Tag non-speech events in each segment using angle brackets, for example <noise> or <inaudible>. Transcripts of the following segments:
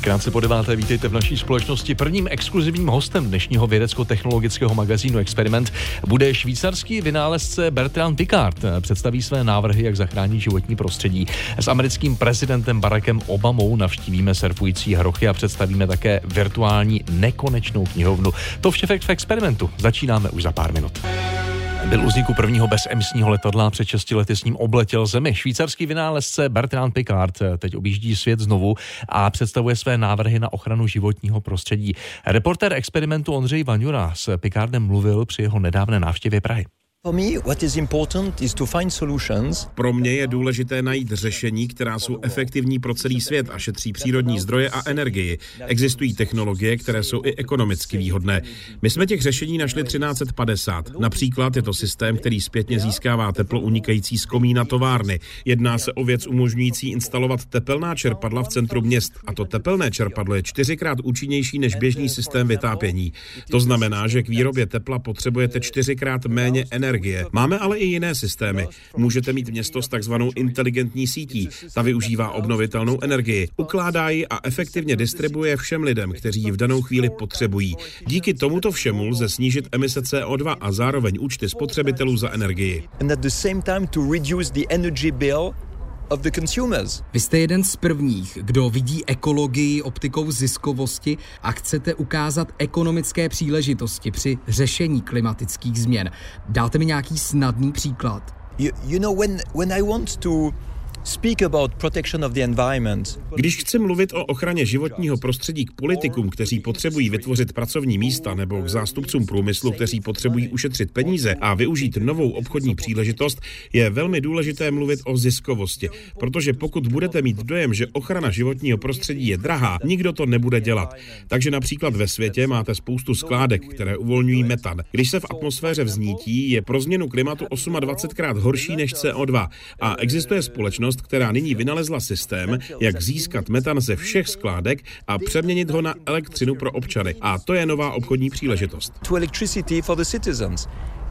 Krátce po deváté vítejte v naší společnosti. Prvním exkluzivním hostem dnešního vědecko-technologického magazínu Experiment bude švýcarský vynálezce Bertrand Piccard. Představí své návrhy, jak zachránit životní prostředí. S americkým prezidentem Barackem Obamou navštívíme surfující hrochy a představíme také virtuální nekonečnou knihovnu. To vše v experimentu. Začínáme už za pár minut. Byl u vzniku prvního bezemisního letadla před 6 lety s ním obletěl zemi. Švýcarský vynálezce Bertrand Piccard teď objíždí svět znovu a představuje své návrhy na ochranu životního prostředí. Reporter experimentu Ondřej Vaňura s Piccardem mluvil při jeho nedávné návštěvě Prahy. Pro mě je důležité najít řešení, která jsou efektivní pro celý svět a šetří přírodní zdroje a energii. Existují technologie, které jsou i ekonomicky výhodné. My jsme těch řešení našli 1350. Například je to systém, který zpětně získává teplo unikající z komína továrny. Jedná se o věc umožňující instalovat tepelná čerpadla v centru měst. A to tepelné čerpadlo je čtyřikrát účinnější než běžný systém vytápění. To znamená, že k výrobě tepla potřebujete čtyřikrát méně energie energie. Máme ale i jiné systémy. Můžete mít město s takzvanou inteligentní sítí. Ta využívá obnovitelnou energii, ukládá ji a efektivně distribuje všem lidem, kteří ji v danou chvíli potřebují. Díky tomuto všemu lze snížit emise CO2 a zároveň účty spotřebitelů za energii of the consumers. Vy jste jeden z prvních, kdo vidí ekologii optikou ziskovosti a chcete ukázat ekonomické příležitosti při řešení klimatických změn. Dáte mi nějaký snadný příklad? You, you know, when, when I want to když chci mluvit o ochraně životního prostředí k politikům, kteří potřebují vytvořit pracovní místa, nebo k zástupcům průmyslu, kteří potřebují ušetřit peníze a využít novou obchodní příležitost, je velmi důležité mluvit o ziskovosti. Protože pokud budete mít dojem, že ochrana životního prostředí je drahá, nikdo to nebude dělat. Takže například ve světě máte spoustu skládek, které uvolňují metan. Když se v atmosféře vznítí, je pro změnu klimatu 28krát horší než CO2 a existuje společnost, společnost, která nyní vynalezla systém, jak získat metan ze všech skládek a přeměnit ho na elektřinu pro občany. A to je nová obchodní příležitost.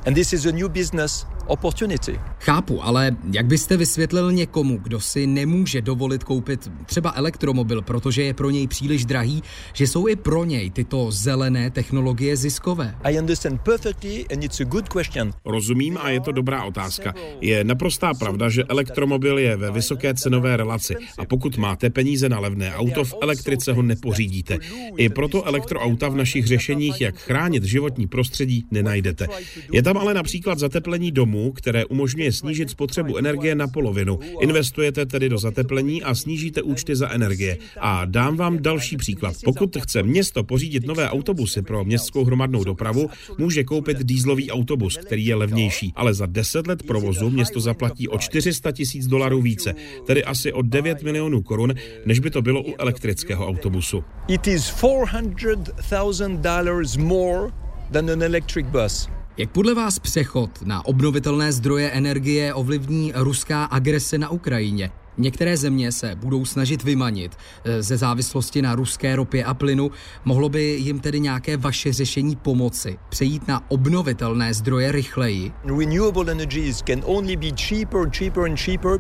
And this is a new business opportunity. Chápu, ale jak byste vysvětlil někomu, kdo si nemůže dovolit koupit třeba elektromobil, protože je pro něj příliš drahý, že jsou i pro něj tyto zelené technologie ziskové? I understand perfectly and it's a good question. Rozumím a je to dobrá otázka. Je naprostá pravda, že elektromobil je ve vysoké cenové relaci a pokud máte peníze na levné auto, v elektrice ho nepořídíte. I proto elektroauta v našich řešeních, jak chránit životní prostředí, nenajdete. Je tam ale například zateplení domů, které umožňuje snížit spotřebu energie na polovinu. Investujete tedy do zateplení a snížíte účty za energie. A dám vám další příklad. Pokud chce město pořídit nové autobusy pro městskou hromadnou dopravu, může koupit dýzlový autobus, který je levnější, ale za 10 let provozu město zaplatí o 400 tisíc dolarů více, tedy asi o 9 milionů korun, než by to bylo u elektrického autobusu. It is 400,000 dollars more than an electric bus. Jak podle vás přechod na obnovitelné zdroje energie ovlivní ruská agrese na Ukrajině? Některé země se budou snažit vymanit eh, ze závislosti na ruské ropě a plynu. Mohlo by jim tedy nějaké vaše řešení pomoci přejít na obnovitelné zdroje rychleji?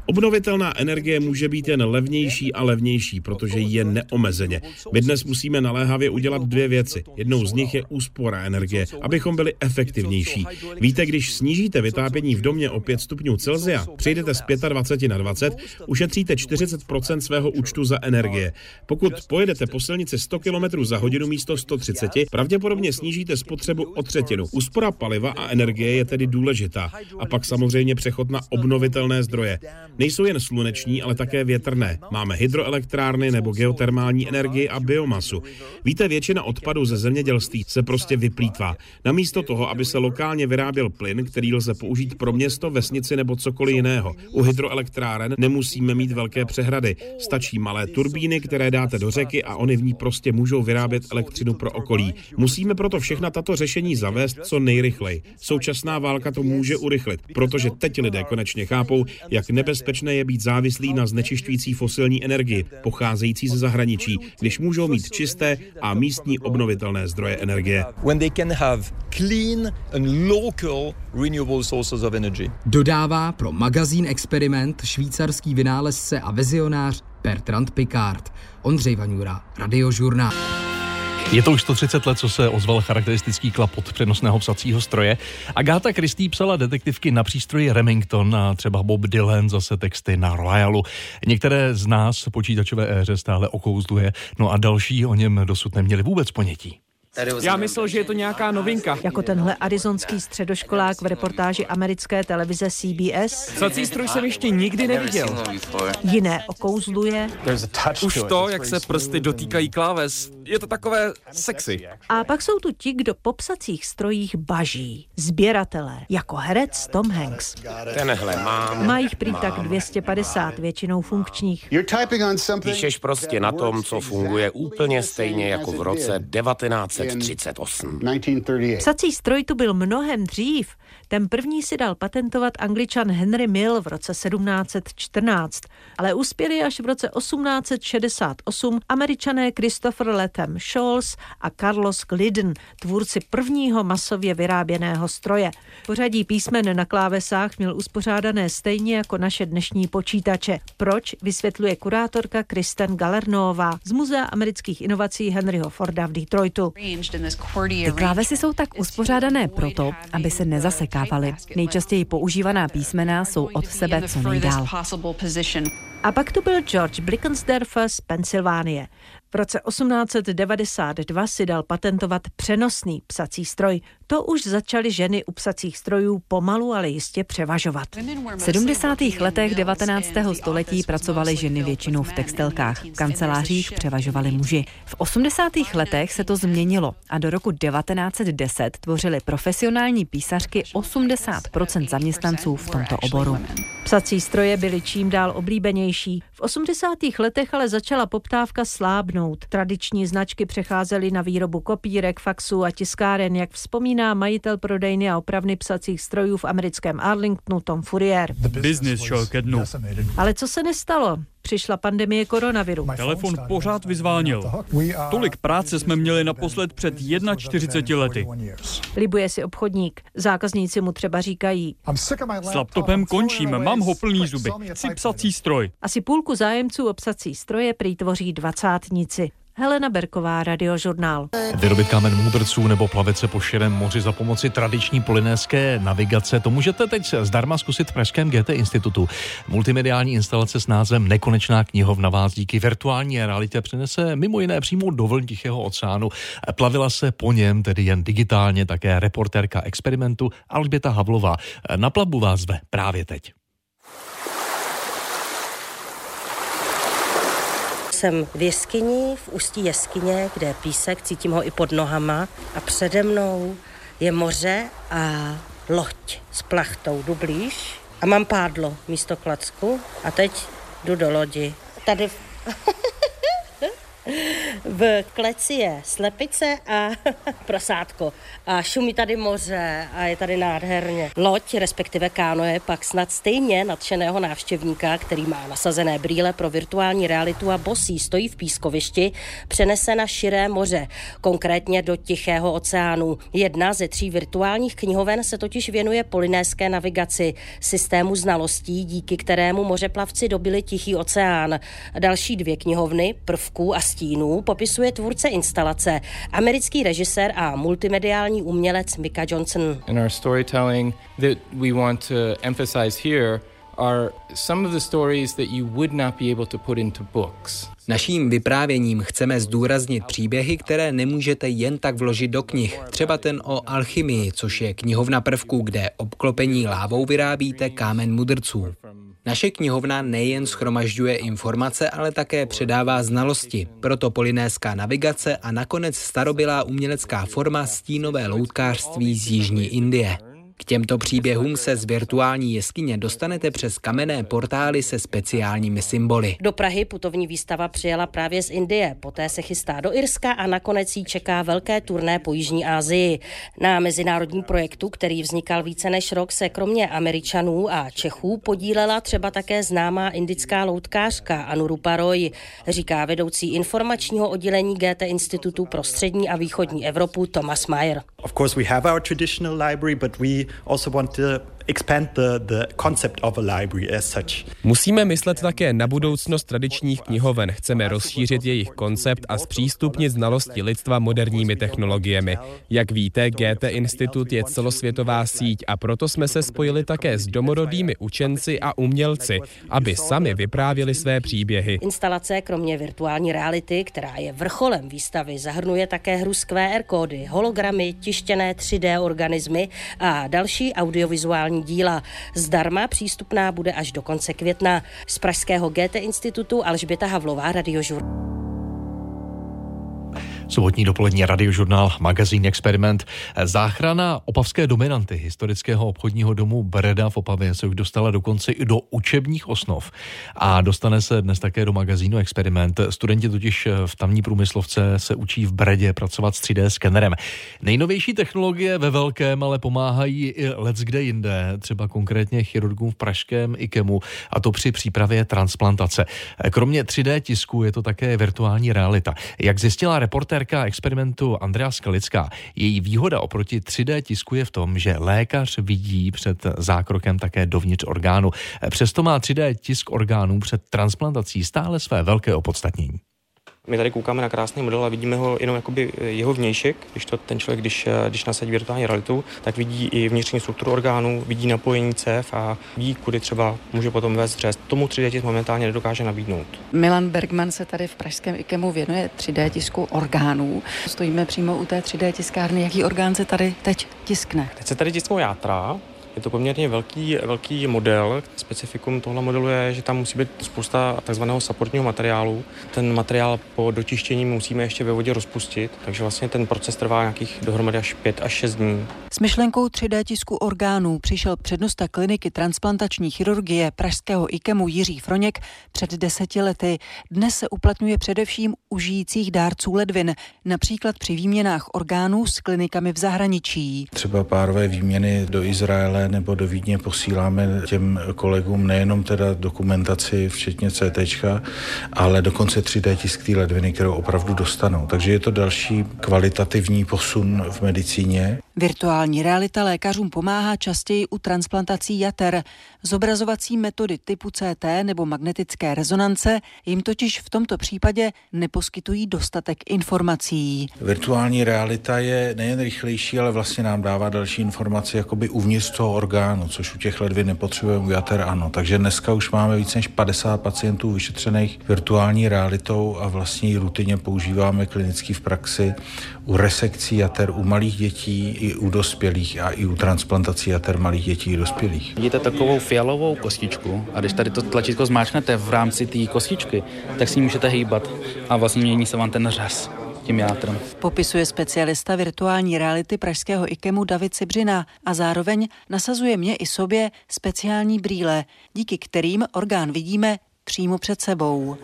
Obnovitelná energie může být jen levnější a levnější, protože je neomezeně. My dnes musíme naléhavě udělat dvě věci. Jednou z nich je úspora energie, abychom byli efektivnější. Víte, když snížíte vytápění v domě o 5 stupňů Celsia, přejdete z 25 na 20, už ušetříte 40% svého účtu za energie. Pokud pojedete po silnici 100 km za hodinu místo 130, pravděpodobně snížíte spotřebu o třetinu. Úspora paliva a energie je tedy důležitá. A pak samozřejmě přechod na obnovitelné zdroje. Nejsou jen sluneční, ale také větrné. Máme hydroelektrárny nebo geotermální energii a biomasu. Víte, většina odpadů ze zemědělství se prostě vyplýtvá. Namísto toho, aby se lokálně vyráběl plyn, který lze použít pro město, vesnici nebo cokoliv jiného. U hydroelektráren nemusíme mít velké přehrady. Stačí malé turbíny, které dáte do řeky a oni v ní prostě můžou vyrábět elektřinu pro okolí. Musíme proto všechna tato řešení zavést co nejrychleji. Současná válka to může urychlit, protože teď lidé konečně chápou, jak nebezpečné je být závislý na znečišťující fosilní energii, pocházející ze zahraničí, když můžou mít čisté a místní obnovitelné zdroje energie. Dodává pro magazín Experiment švýcarský vynález vynálezce a vizionář Bertrand Picard, Ondřej Vaňura, Radiožurnál. Je to už 130 let, co se ozval charakteristický klapot přenosného psacího stroje. Agáta Christie psala detektivky na přístroji Remington a třeba Bob Dylan zase texty na Royalu. Některé z nás počítačové éře stále okouzluje, no a další o něm dosud neměli vůbec ponětí. Já myslel, že je to nějaká novinka. Jako tenhle arizonský středoškolák v reportáži americké televize CBS. Psací stroj jsem ještě nikdy neviděl. Jiné okouzluje. Už to, jak se prsty dotýkají kláves, je to takové sexy. A pak jsou tu ti, kdo po psacích strojích baží. Sběratelé, jako herec Tom Hanks. Tenhle mám. Má jich prý tak 250, většinou funkčních. Píšeš prostě na tom, co funguje úplně stejně jako v roce 1938. Psací stroj tu byl mnohem dřív. Ten první si dal patentovat angličan Henry Mill v roce 1714, ale uspěli až v roce 1868 američané Christopher Latham Scholes a Carlos Glidden, tvůrci prvního masově vyráběného stroje. Pořadí písmen na klávesách měl uspořádané stejně jako naše dnešní počítače. Proč, vysvětluje kurátorka Kristen Galernová z Muzea amerických inovací Henryho Forda v Detroitu. Ty klávesy jsou tak uspořádané proto, aby se nezasekávaly. Nejčastěji používaná písmena jsou od sebe co nejdál. A pak tu byl George Blickensderfer z Pensylvánie. V roce 1892 si dal patentovat přenosný psací stroj. To už začaly ženy u psacích strojů pomalu, ale jistě převažovat. V 70. letech 19. století pracovaly ženy většinou v textilkách. V kancelářích převažovali muži. V 80. letech se to změnilo a do roku 1910 tvořily profesionální písařky 80% zaměstnanců v tomto oboru. Psací stroje byly čím dál oblíbenější. V 80. letech ale začala poptávka slábnout. Tradiční značky přecházely na výrobu kopírek, faxů a tiskáren, jak vzpomíná majitel prodejny a opravny psacích strojů v americkém Arlingtonu Tom Fourier. Business šel ke dnu. Ale co se nestalo? Přišla pandemie koronaviru. Telefon pořád vyzvánil. Tolik práce jsme měli naposled před 41 lety. Libuje si obchodník. Zákazníci mu třeba říkají. S laptopem končím, mám ho plný zuby. Chci psací stroj. Asi půlku zájemců o psací stroje prý tvoří dvacátníci. Helena Berková, Radiožurnál. Vyrobit kámen můdrců nebo plavit se po širém moři za pomoci tradiční polynéské navigace, to můžete teď zdarma zkusit v Pražském GT institutu. Multimediální instalace s názvem Nekonečná knihovna vás díky virtuální realitě přinese mimo jiné přímo do vln Tichého oceánu. Plavila se po něm, tedy jen digitálně, také reportérka experimentu Alžběta Havlová. Na plavbu vás zve právě teď. Jsem v jeskyni, v ústí jeskyně, kde je písek, cítím ho i pod nohama a přede mnou je moře a loď s plachtou. Jdu blíž a mám pádlo místo klacku a teď jdu do lodi. Tady <laughs> v... kleci je slepice a <laughs> prosádko. A šumí tady moře a je tady nádherně. Loď, respektive káno je pak snad stejně nadšeného návštěvníka, který má nasazené brýle pro virtuální realitu a bosí stojí v pískovišti, přenese na širé moře, konkrétně do Tichého oceánu. Jedna ze tří virtuálních knihoven se totiž věnuje polinéské navigaci, systému znalostí, díky kterému mořeplavci dobili Tichý oceán. Další dvě knihovny, prvků a stínů, popisuje tvůrce instalace, americký režisér a multimediální umělec Mika Johnson. In our storytelling that we want to emphasize here are some of the stories that you would not be able to put into books. Naším vyprávěním chceme zdůraznit příběhy, které nemůžete jen tak vložit do knih. Třeba ten o alchymii, což je knihovna prvků, kde obklopení lávou vyrábíte kámen mudrců. Naše knihovna nejen schromažďuje informace, ale také předává znalosti. Proto polynéská navigace a nakonec starobylá umělecká forma stínové loutkářství z Jižní Indie. K těmto příběhům se z virtuální jeskyně dostanete přes kamenné portály se speciálními symboly. Do Prahy putovní výstava přijela právě z Indie, poté se chystá do Irska a nakonec jí čeká velké turné po Jižní Asii. Na mezinárodním projektu, který vznikal více než rok, se kromě Američanů a Čechů podílela třeba také známá indická loutkářka Anurupa Roy, říká vedoucí informačního oddělení GT Institutu pro střední a východní Evropu Thomas Mayer. Of course we have our traditional library, but we also want to Musíme myslet také na budoucnost tradičních knihoven. Chceme rozšířit jejich koncept a zpřístupnit znalosti lidstva moderními technologiemi. Jak víte, GT Institut je celosvětová síť a proto jsme se spojili také s domorodými učenci a umělci, aby sami vyprávěli své příběhy. Instalace kromě virtuální reality, která je vrcholem výstavy, zahrnuje také hru z QR kódy, hologramy, tištěné 3D organismy a další audiovizuální díla. Zdarma přístupná bude až do konce května. Z Pražského GT Institutu Alžběta Havlová, Radiožur. Sobotní dopolední radiožurnál Magazín Experiment. Záchrana opavské dominanty historického obchodního domu Breda v Opavě se už dostala dokonce i do učebních osnov a dostane se dnes také do magazínu Experiment. Studenti totiž v tamní průmyslovce se učí v Bredě pracovat s 3D skenerem. Nejnovější technologie ve velkém ale pomáhají i let's kde jinde, třeba konkrétně chirurgům v pražském IKEMu a to při přípravě transplantace. Kromě 3D tisku je to také virtuální realita. Jak zjistila reportér režisérka experimentu Andrea Skalická. Její výhoda oproti 3D tisku je v tom, že lékař vidí před zákrokem také dovnitř orgánu. Přesto má 3D tisk orgánů před transplantací stále své velké opodstatnění. My tady koukáme na krásný model a vidíme ho jenom jakoby jeho vnějšek, když to ten člověk, když, když nasadí virtuální realitu, tak vidí i vnitřní strukturu orgánů, vidí napojení cév a ví, kudy třeba může potom vést dřez. Tomu 3D tisk momentálně nedokáže nabídnout. Milan Bergman se tady v pražském IKEMu věnuje 3D tisku orgánů. Stojíme přímo u té 3D tiskárny. Jaký orgán se tady teď tiskne? Teď se tady tisknou játra, je to poměrně velký, velký model. Specifikum tohle modelu je, že tam musí být spousta takzvaného supportního materiálu. Ten materiál po dočištění musíme ještě ve vodě rozpustit, takže vlastně ten proces trvá nějakých dohromady až 5 až 6 dní. S myšlenkou 3D tisku orgánů přišel přednosta kliniky transplantační chirurgie pražského IKEMu Jiří Froněk před deseti lety. Dnes se uplatňuje především u žijících dárců ledvin, například při výměnách orgánů s klinikami v zahraničí. Třeba párové výměny do Izraele nebo do Vídně posíláme těm kolegům nejenom teda dokumentaci, včetně CT, ale dokonce 3D tisk té ledviny, kterou opravdu dostanou. Takže je to další kvalitativní posun v medicíně. Virtuální realita lékařům pomáhá častěji u transplantací jater. Zobrazovací metody typu CT nebo magnetické rezonance jim totiž v tomto případě neposkytují dostatek informací. Virtuální realita je nejen rychlejší, ale vlastně nám dává další informace jakoby uvnitř toho orgánu, což u těch ledvin nepotřebujeme, u jater ano. Takže dneska už máme více než 50 pacientů vyšetřených virtuální realitou a vlastně ji rutině používáme klinicky v praxi u resekcí jater u malých dětí i u dospělých a i u transplantací jater malých dětí i dospělých. Vidíte takovou fialovou kostičku a když tady to tlačítko zmáčknete v rámci té kostičky, tak s ní můžete hýbat a vlastně mění se vám ten řez tím játrem. Popisuje specialista virtuální reality pražského IKEMu David Cibřina a zároveň nasazuje mě i sobě speciální brýle, díky kterým orgán vidíme přímo před sebou.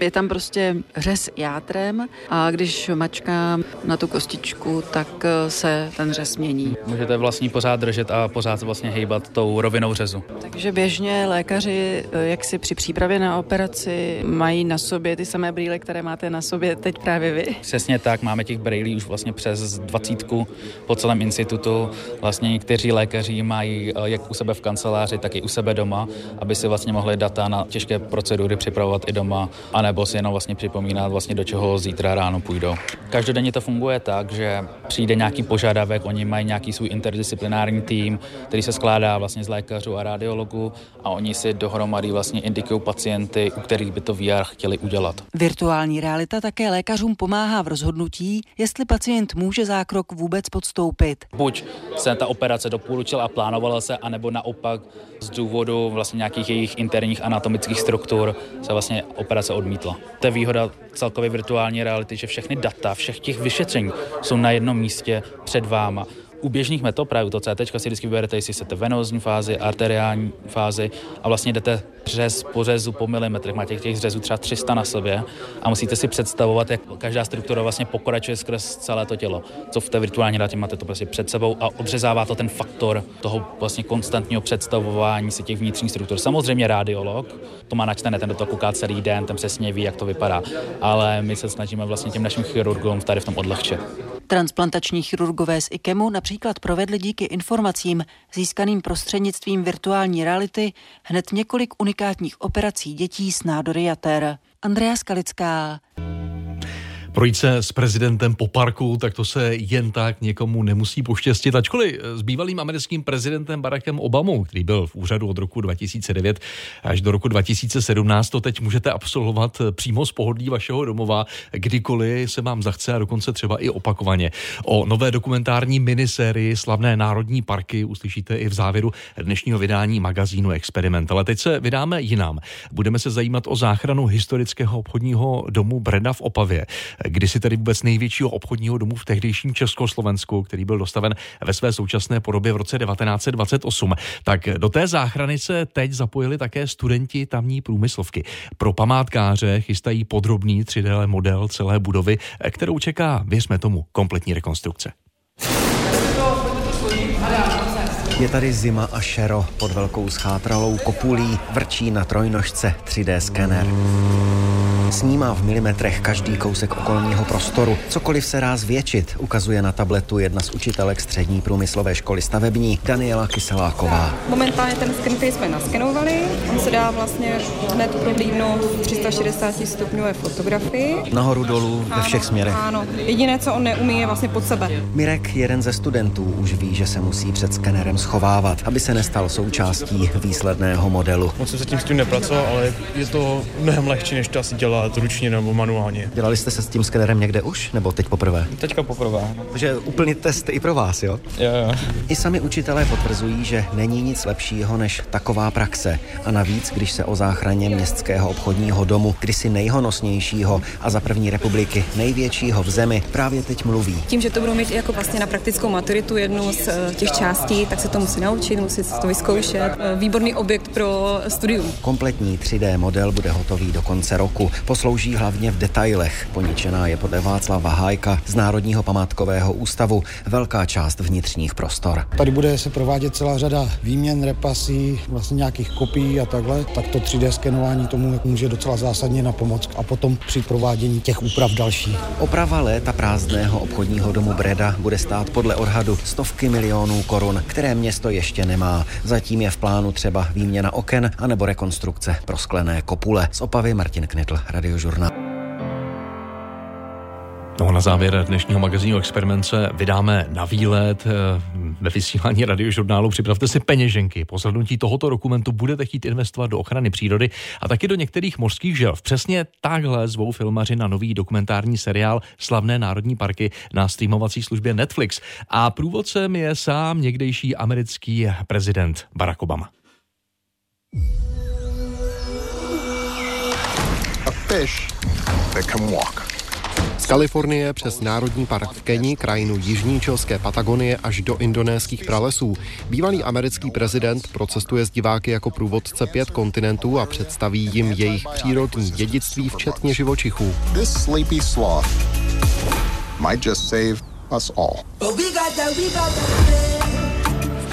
Je tam prostě řez játrem a když mačkám na tu kostičku, tak eh, se ten řez mění. Můžete vlastně pořád držet a pořád se vlastně hejbat tou rovinou řezu. Takže běžně lékaři, eh, jak si při přípravě na operaci, mají na sobě ty samé brýle, které máte na sobě teď právě vy? Přesně tak, máme těch brýlí už vlastně přes dvacítku po celém institutu. Vlastně někteří lékaři mají eh, jak u sebe v kanceláři, tak i u sebe doma, aby si vlastně mohli data na těžké procedury připravovat i doma a anebo si jenom vlastně připomínat vlastně do čeho zítra ráno půjdou. Každodenně to funguje tak, že přijde nějaký požadavek, oni mají nějaký svůj interdisciplinární tým, který se skládá vlastně z lékařů a radiologů a oni si dohromady vlastně indikují pacienty, u kterých by to VR chtěli udělat. Virtuální realita také lékařům pomáhá v rozhodnutí, jestli pacient může zákrok vůbec podstoupit. Buď se ta operace doporučila a plánovala se, anebo naopak z důvodu vlastně nějakých jejich interních anatomických struktur se vlastně operace odmítla. To je výhoda celkově virtuální reality, že všechny data, všech těch vyšetření jsou na jednom místě před váma u běžných metod, právě u toho CT, si vždycky vyberete, jestli chcete venózní fázi, arteriální fázi a vlastně jdete přes pořezu po milimetrech. Máte těch řezů třeba 300 na sobě a musíte si představovat, jak každá struktura vlastně pokračuje skrz celé to tělo. Co v té virtuální realitě máte to prostě před sebou a odřezává to ten faktor toho vlastně konstantního představování si těch vnitřních struktur. Samozřejmě radiolog, to má načtené, ten do toho kouká celý den, ten přesně ví, jak to vypadá. Ale my se snažíme vlastně těm našim chirurgům tady v tom odlehčit. Transplantační chirurgové z IKEMu například provedli díky informacím získaným prostřednictvím virtuální reality hned několik unikátních operací dětí s nádory jater. Andrea Skalická. Projít se s prezidentem po parku, tak to se jen tak někomu nemusí poštěstit. Ačkoliv s bývalým americkým prezidentem Barackem Obamou, který byl v úřadu od roku 2009 až do roku 2017, to teď můžete absolvovat přímo z pohodlí vašeho domova, kdykoliv se vám zachce a dokonce třeba i opakovaně. O nové dokumentární minisérii Slavné národní parky uslyšíte i v závěru dnešního vydání magazínu Experiment. Ale teď se vydáme jinam. Budeme se zajímat o záchranu historického obchodního domu Breda v Opavě kdysi tedy vůbec největšího obchodního domu v tehdejším Československu, který byl dostaven ve své současné podobě v roce 1928. Tak do té záchrany se teď zapojili také studenti tamní průmyslovky. Pro památkáře chystají podrobný 3D model celé budovy, kterou čeká, věřme tomu, kompletní rekonstrukce. Je tady zima a šero pod velkou schátralou kopulí vrčí na trojnožce 3D skener. Snímá v milimetrech každý kousek okolního prostoru. Cokoliv se ráz zvětšit, ukazuje na tabletu jedna z učitelek střední průmyslové školy stavební, Daniela Kyseláková. Momentálně ten sken, který jsme naskenovali, on se dá vlastně hned prohlídnout v 360 stupňové fotografii. Nahoru dolů ve všech směrech. Ano, jediné, co on neumí, je vlastně pod sebe. Mirek, jeden ze studentů, už ví, že se musí před skenerem schovávat, aby se nestal součástí výsledného modelu. Moc jsem se tím s tím nepracoval, ale je to mnohem lehčí, než to asi dělat ručně nebo manuálně. Dělali jste se s tím skenerem někde už, nebo teď poprvé? Teďka poprvé. Takže úplný test i pro vás, jo? Jo, jo. I sami učitelé potvrzují, že není nic lepšího než taková praxe. A navíc, když se o záchraně městského obchodního domu, kdysi nejhonosnějšího a za první republiky největšího v zemi, právě teď mluví. Tím, že to budou mít jako vlastně na praktickou maturitu jednu z eh, těch částí, tak se to musí naučit, musí se to vyzkoušet. Eh, výborný objekt pro studium. Kompletní 3D model bude hotový do konce roku. Poslouží hlavně v detailech. Poničená je podle Václava Hájka z Národního památkového ústavu velká část vnitřních prostor. Tady bude se provádět celá řada výměn, repasí, vlastně nějakých kopií a takhle, tak to 3D skenování tomu může docela zásadně na pomoc a potom při provádění těch úprav další. Oprava léta prázdného obchodního domu Breda bude stát podle odhadu stovky milionů korun, které město ještě nemá. Zatím je v plánu třeba výměna oken anebo rekonstrukce prosklené kopule. Z Opavy Martin Knitl, Radiožurnál. No na závěr dnešního magazínu Experiment se vydáme na výlet eh, ve vysílání radiožurnálu. Připravte si peněženky. Po zhlednutí tohoto dokumentu budete chtít investovat do ochrany přírody a taky do některých mořských želv. Přesně takhle zvou filmaři na nový dokumentární seriál Slavné národní parky na streamovací službě Netflix. A průvodcem je sám někdejší americký prezident Barack Obama. Z Kalifornie přes Národní park v Keni, krajinu jižní čelské Patagonie až do indonéských pralesů. Bývalý americký prezident procestuje s diváky jako průvodce pět kontinentů a představí jim jejich přírodní dědictví, včetně živočichů. This sleepy sloth might just save us all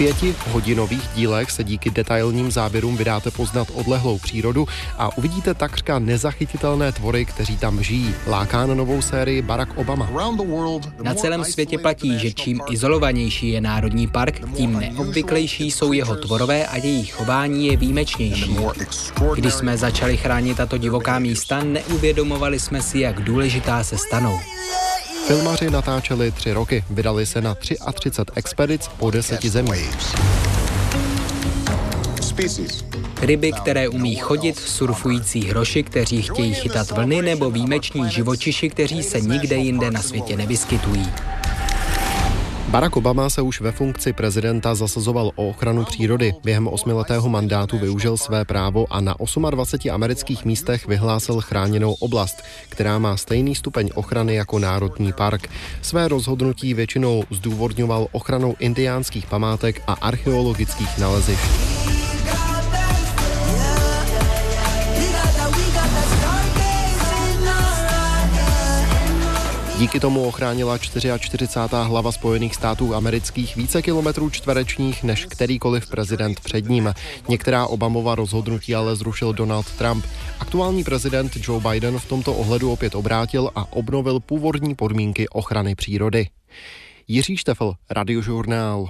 pěti hodinových dílech se díky detailním záběrům vydáte poznat odlehlou přírodu a uvidíte takřka nezachytitelné tvory, kteří tam žijí. Láká na novou sérii Barack Obama. Na celém světě platí, že čím izolovanější je národní park, tím neobvyklejší jsou jeho tvorové a jejich chování je výjimečnější. Když jsme začali chránit tato divoká místa, neuvědomovali jsme si, jak důležitá se stanou. Filmaři natáčeli tři roky, vydali se na 33 expedic po deseti zemích. Ryby, které umí chodit, surfující hroši, kteří chtějí chytat vlny, nebo výjimeční živočiši, kteří se nikde jinde na světě nevyskytují. Barack Obama se už ve funkci prezidenta zasazoval o ochranu přírody. Během osmiletého mandátu využil své právo a na 28 amerických místech vyhlásil chráněnou oblast, která má stejný stupeň ochrany jako Národní park. Své rozhodnutí většinou zdůvodňoval ochranou indiánských památek a archeologických nalezišť. Díky tomu ochránila 44. hlava Spojených států amerických více kilometrů čtverečních než kterýkoliv prezident před ním. Některá Obamova rozhodnutí ale zrušil Donald Trump. Aktuální prezident Joe Biden v tomto ohledu opět obrátil a obnovil původní podmínky ochrany přírody. Jiří Štefel, Radiožurnál.